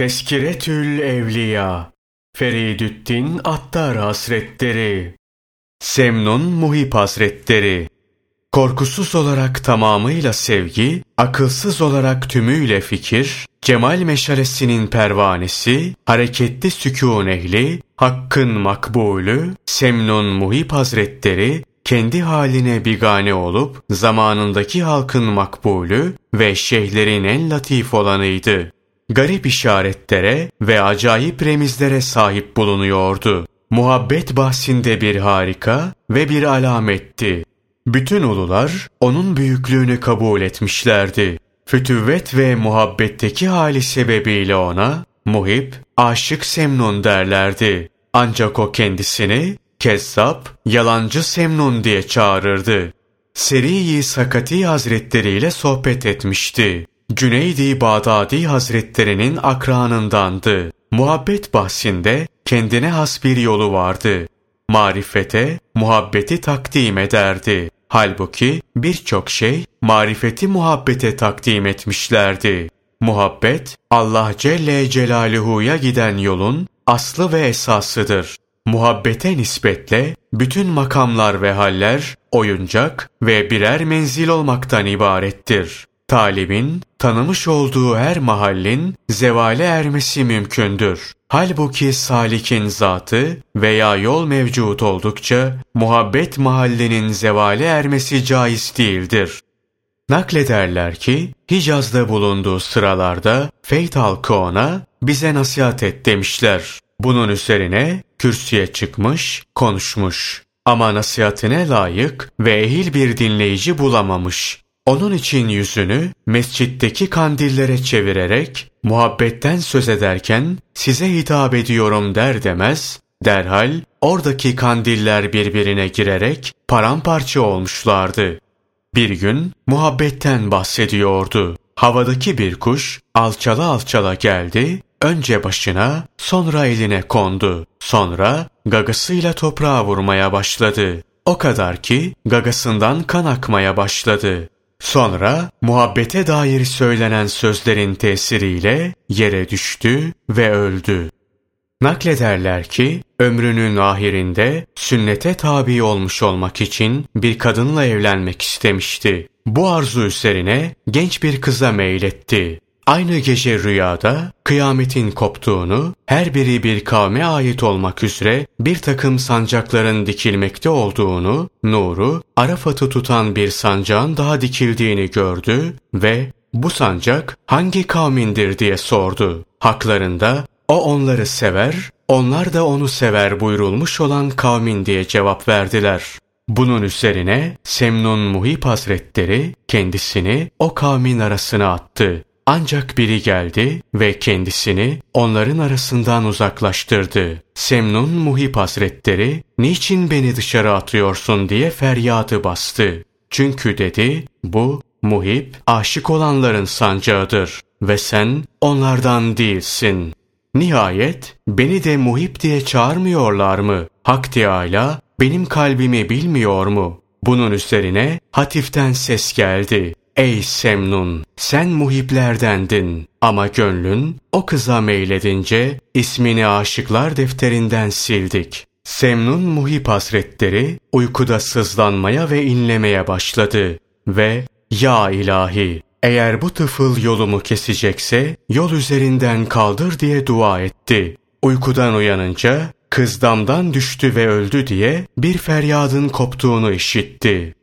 Teskiretül Evliya Feridüddin Attar Hazretleri Semnun Muhip Hazretleri Korkusuz olarak tamamıyla sevgi, akılsız olarak tümüyle fikir, cemal meşalesinin pervanesi, hareketli sükûn ehli, hakkın makbulü, Semnun Muhip Hazretleri, kendi haline bigane olup, zamanındaki halkın makbulü ve şeyhlerin en latif olanıydı garip işaretlere ve acayip remizlere sahip bulunuyordu. Muhabbet bahsinde bir harika ve bir alametti. Bütün ulular onun büyüklüğünü kabul etmişlerdi. Fütüvvet ve muhabbetteki hali sebebiyle ona muhip, aşık Semnun derlerdi. Ancak o kendisini kezzap, yalancı Semnun diye çağırırdı. Seri-i Sakati Hazretleri ile sohbet etmişti. Cüneydi Bağdadi Hazretlerinin akranındandı. Muhabbet bahsinde kendine has bir yolu vardı. Marifete, muhabbeti takdim ederdi. Halbuki birçok şey marifeti muhabbete takdim etmişlerdi. Muhabbet, Allah Celle Celaluhu'ya giden yolun aslı ve esasıdır. Muhabbete nispetle bütün makamlar ve haller oyuncak ve birer menzil olmaktan ibarettir. Talibin tanımış olduğu her mahallin zevale ermesi mümkündür. Halbuki salikin zatı veya yol mevcut oldukça muhabbet mahallinin zevale ermesi caiz değildir. Naklederler ki Hicaz'da bulunduğu sıralarda Feyt halkı ona bize nasihat et demişler. Bunun üzerine kürsüye çıkmış, konuşmuş. Ama nasihatine layık ve ehil bir dinleyici bulamamış. Onun için yüzünü mescitteki kandillere çevirerek muhabbetten söz ederken size hitap ediyorum der demez derhal oradaki kandiller birbirine girerek paramparça olmuşlardı. Bir gün muhabbetten bahsediyordu. Havadaki bir kuş alçala alçala geldi, önce başına, sonra eline kondu. Sonra gagasıyla toprağa vurmaya başladı. O kadar ki gagasından kan akmaya başladı. Sonra muhabbete dair söylenen sözlerin tesiriyle yere düştü ve öldü. Naklederler ki ömrünün ahirinde sünnete tabi olmuş olmak için bir kadınla evlenmek istemişti. Bu arzu üzerine genç bir kıza meyletti. Aynı gece rüyada kıyametin koptuğunu, her biri bir kavme ait olmak üzere bir takım sancakların dikilmekte olduğunu, nuru, Arafat'ı tutan bir sancağın daha dikildiğini gördü ve bu sancak hangi kavmindir diye sordu. Haklarında o onları sever, onlar da onu sever buyurulmuş olan kavmin diye cevap verdiler. Bunun üzerine Semnun Muhip Hazretleri kendisini o kavmin arasına attı. Ancak biri geldi ve kendisini onların arasından uzaklaştırdı. Semnun Muhip Hazretleri, niçin beni dışarı atıyorsun diye feryadı bastı. Çünkü dedi, bu muhip, aşık olanların sancağıdır ve sen onlardan değilsin. Nihayet beni de muhip diye çağırmıyorlar mı? Hak Teâlâ benim kalbimi bilmiyor mu? Bunun üzerine hatiften ses geldi. Ey Semnun! Sen muhiplerdendin ama gönlün o kıza meyledince ismini aşıklar defterinden sildik. Semnun Muhip Hazretleri uykuda sızlanmaya ve inlemeye başladı ve ''Ya ilahi, eğer bu tıfıl yolumu kesecekse yol üzerinden kaldır diye dua etti. Uykudan uyanınca kız damdan düştü ve öldü diye bir feryadın koptuğunu işitti.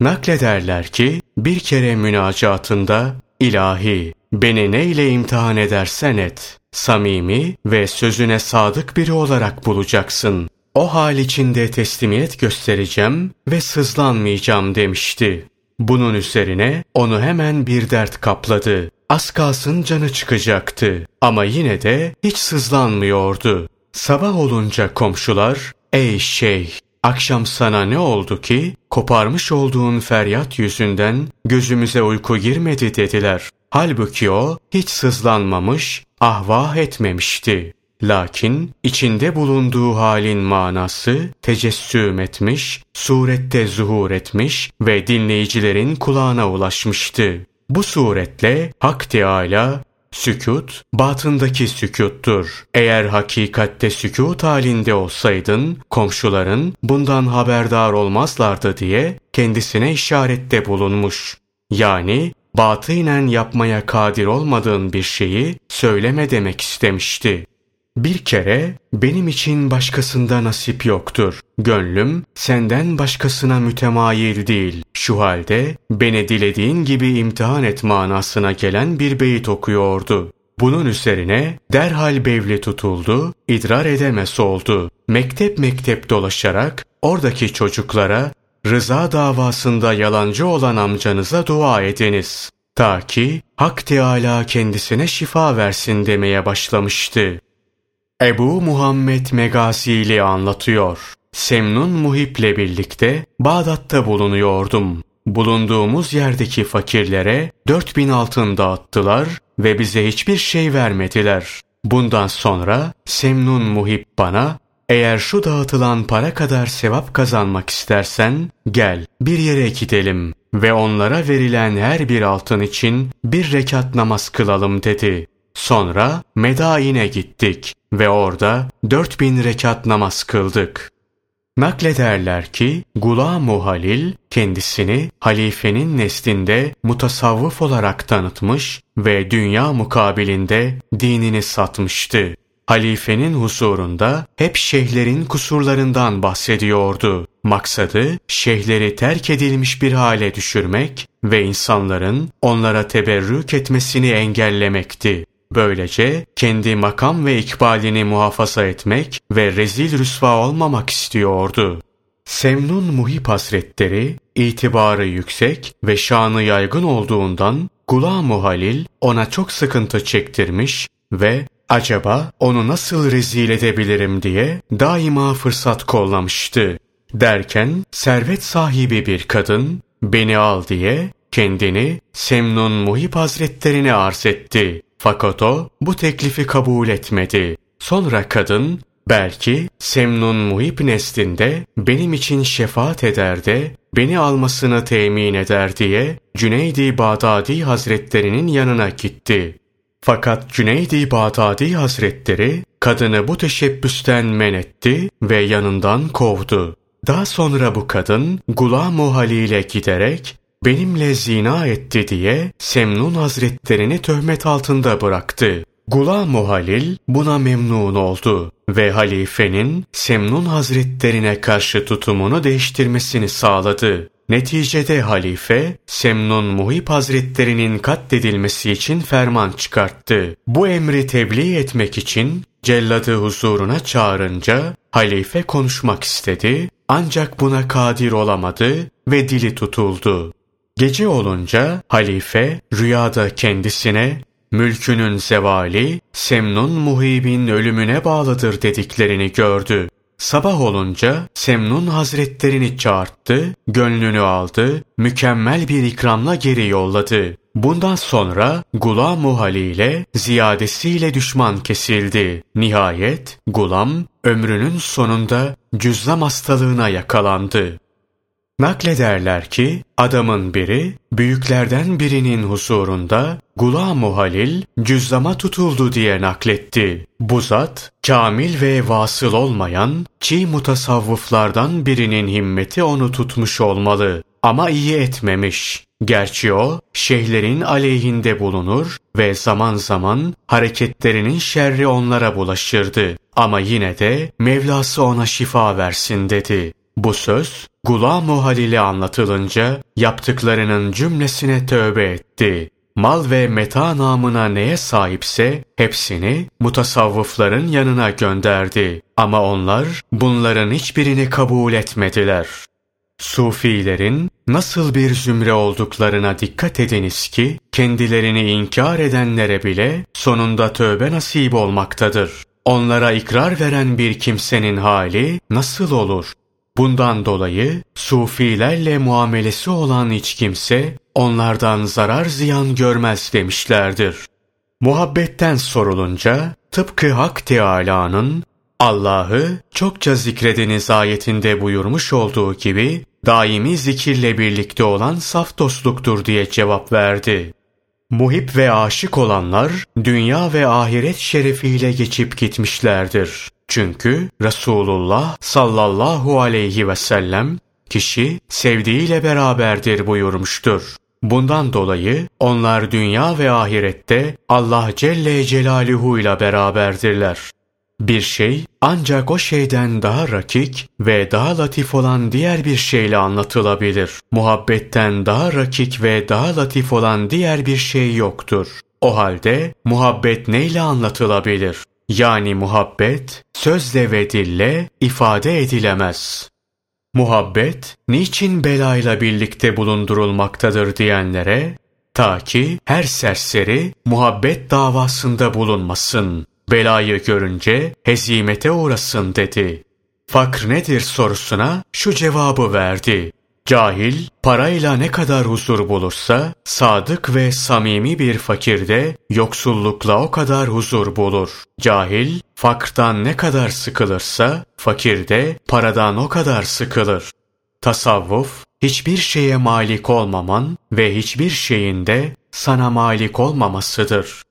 Naklederler ki bir kere münacatında ilahi beni neyle imtihan edersen et samimi ve sözüne sadık biri olarak bulacaksın. O hal içinde teslimiyet göstereceğim ve sızlanmayacağım demişti. Bunun üzerine onu hemen bir dert kapladı. Az kalsın canı çıkacaktı ama yine de hiç sızlanmıyordu. Sabah olunca komşular, ''Ey şeyh, akşam sana ne oldu ki koparmış olduğun feryat yüzünden gözümüze uyku girmedi dediler. Halbuki o hiç sızlanmamış, ahvah etmemişti. Lakin içinde bulunduğu halin manası tecessüm etmiş, surette zuhur etmiş ve dinleyicilerin kulağına ulaşmıştı. Bu suretle Hak Teâlâ Sükut, batındaki sükuttur. Eğer hakikatte sükut halinde olsaydın, komşuların bundan haberdar olmazlardı diye kendisine işarette bulunmuş. Yani batınen yapmaya kadir olmadığın bir şeyi söyleme demek istemişti. Bir kere benim için başkasında nasip yoktur. Gönlüm senden başkasına mütemayil değil. Şu halde beni dilediğin gibi imtihan et manasına gelen bir beyit okuyordu. Bunun üzerine derhal bevli tutuldu, idrar edemez oldu. Mektep mektep dolaşarak oradaki çocuklara rıza davasında yalancı olan amcanıza dua ediniz. Ta ki Hak Teâlâ kendisine şifa versin demeye başlamıştı. Ebu Muhammed Megasili anlatıyor. Semnun Muhip'le birlikte Bağdat'ta bulunuyordum. Bulunduğumuz yerdeki fakirlere dört bin altın dağıttılar ve bize hiçbir şey vermediler. Bundan sonra Semnun Muhip bana eğer şu dağıtılan para kadar sevap kazanmak istersen gel bir yere gidelim ve onlara verilen her bir altın için bir rekat namaz kılalım dedi. Sonra Medain'e gittik ve orada dört bin rekat namaz kıldık. Naklederler ki Gulam-ı Halil kendisini halifenin neslinde mutasavvıf olarak tanıtmış ve dünya mukabilinde dinini satmıştı. Halifenin huzurunda hep şeyhlerin kusurlarından bahsediyordu. Maksadı şeyhleri terk edilmiş bir hale düşürmek ve insanların onlara teberrük etmesini engellemekti. Böylece kendi makam ve ikbalini muhafaza etmek ve rezil rüsva olmamak istiyordu. Semnun Muhip Hazretleri itibarı yüksek ve şanı yaygın olduğundan Gulam-ı Halil ona çok sıkıntı çektirmiş ve acaba onu nasıl rezil edebilirim diye daima fırsat kollamıştı. Derken servet sahibi bir kadın beni al diye kendini Semnun Muhip Hazretlerine arz etti. Fakat o bu teklifi kabul etmedi. Sonra kadın belki Semnun Muhip neslinde benim için şefaat eder de beni almasını temin eder diye Cüneydi Bağdadi Hazretlerinin yanına gitti. Fakat Cüneydi Bağdadi Hazretleri kadını bu teşebbüsten men etti ve yanından kovdu. Daha sonra bu kadın Gulam-ı Halil'e giderek benimle zina etti diye Semnun Hazretlerini töhmet altında bıraktı. Gulam-ı Halil buna memnun oldu ve halifenin Semnun Hazretlerine karşı tutumunu değiştirmesini sağladı. Neticede halife Semnun Muhip Hazretlerinin katledilmesi için ferman çıkarttı. Bu emri tebliğ etmek için celladı huzuruna çağırınca halife konuşmak istedi ancak buna kadir olamadı ve dili tutuldu. Gece olunca halife rüyada kendisine mülkünün zevali Semnun Muhib'in ölümüne bağlıdır dediklerini gördü. Sabah olunca Semnun hazretlerini çağırttı, gönlünü aldı, mükemmel bir ikramla geri yolladı. Bundan sonra Gulam-ı ile ziyadesiyle düşman kesildi. Nihayet Gulam ömrünün sonunda cüzzam hastalığına yakalandı. Naklederler ki adamın biri büyüklerden birinin huzurunda Gulam-ı Halil cüzzama tutuldu diye nakletti. Bu zat kamil ve vasıl olmayan çiğ mutasavvıflardan birinin himmeti onu tutmuş olmalı ama iyi etmemiş. Gerçi o şeyhlerin aleyhinde bulunur ve zaman zaman hareketlerinin şerri onlara bulaşırdı. Ama yine de Mevlası ona şifa versin dedi. Bu söz Gulam-ı Halil'e anlatılınca yaptıklarının cümlesine tövbe etti. Mal ve meta namına neye sahipse hepsini mutasavvıfların yanına gönderdi. Ama onlar bunların hiçbirini kabul etmediler. Sufilerin nasıl bir zümre olduklarına dikkat ediniz ki kendilerini inkar edenlere bile sonunda tövbe nasip olmaktadır. Onlara ikrar veren bir kimsenin hali nasıl olur? Bundan dolayı sufilerle muamelesi olan hiç kimse onlardan zarar ziyan görmez demişlerdir. Muhabbetten sorulunca tıpkı Hak Teâlâ'nın Allah'ı çokça zikrediniz ayetinde buyurmuş olduğu gibi daimi zikirle birlikte olan saf dostluktur diye cevap verdi. Muhip ve aşık olanlar dünya ve ahiret şerefiyle geçip gitmişlerdir. Çünkü Resulullah sallallahu aleyhi ve sellem kişi sevdiğiyle beraberdir buyurmuştur. Bundan dolayı onlar dünya ve ahirette Allah Celle Celaluhu ile beraberdirler. Bir şey ancak o şeyden daha rakik ve daha latif olan diğer bir şeyle anlatılabilir. Muhabbetten daha rakik ve daha latif olan diğer bir şey yoktur. O halde muhabbet neyle anlatılabilir? Yani muhabbet sözle ve dille ifade edilemez. Muhabbet niçin belayla birlikte bulundurulmaktadır diyenlere ta ki her serseri muhabbet davasında bulunmasın. Belayı görünce hezimete uğrasın dedi. Fakr nedir sorusuna şu cevabı verdi. Cahil, parayla ne kadar huzur bulursa, sadık ve samimi bir fakirde yoksullukla o kadar huzur bulur. Cahil, fakrdan ne kadar sıkılırsa, fakirde paradan o kadar sıkılır. Tasavvuf, hiçbir şeye malik olmaman ve hiçbir şeyin de sana malik olmamasıdır.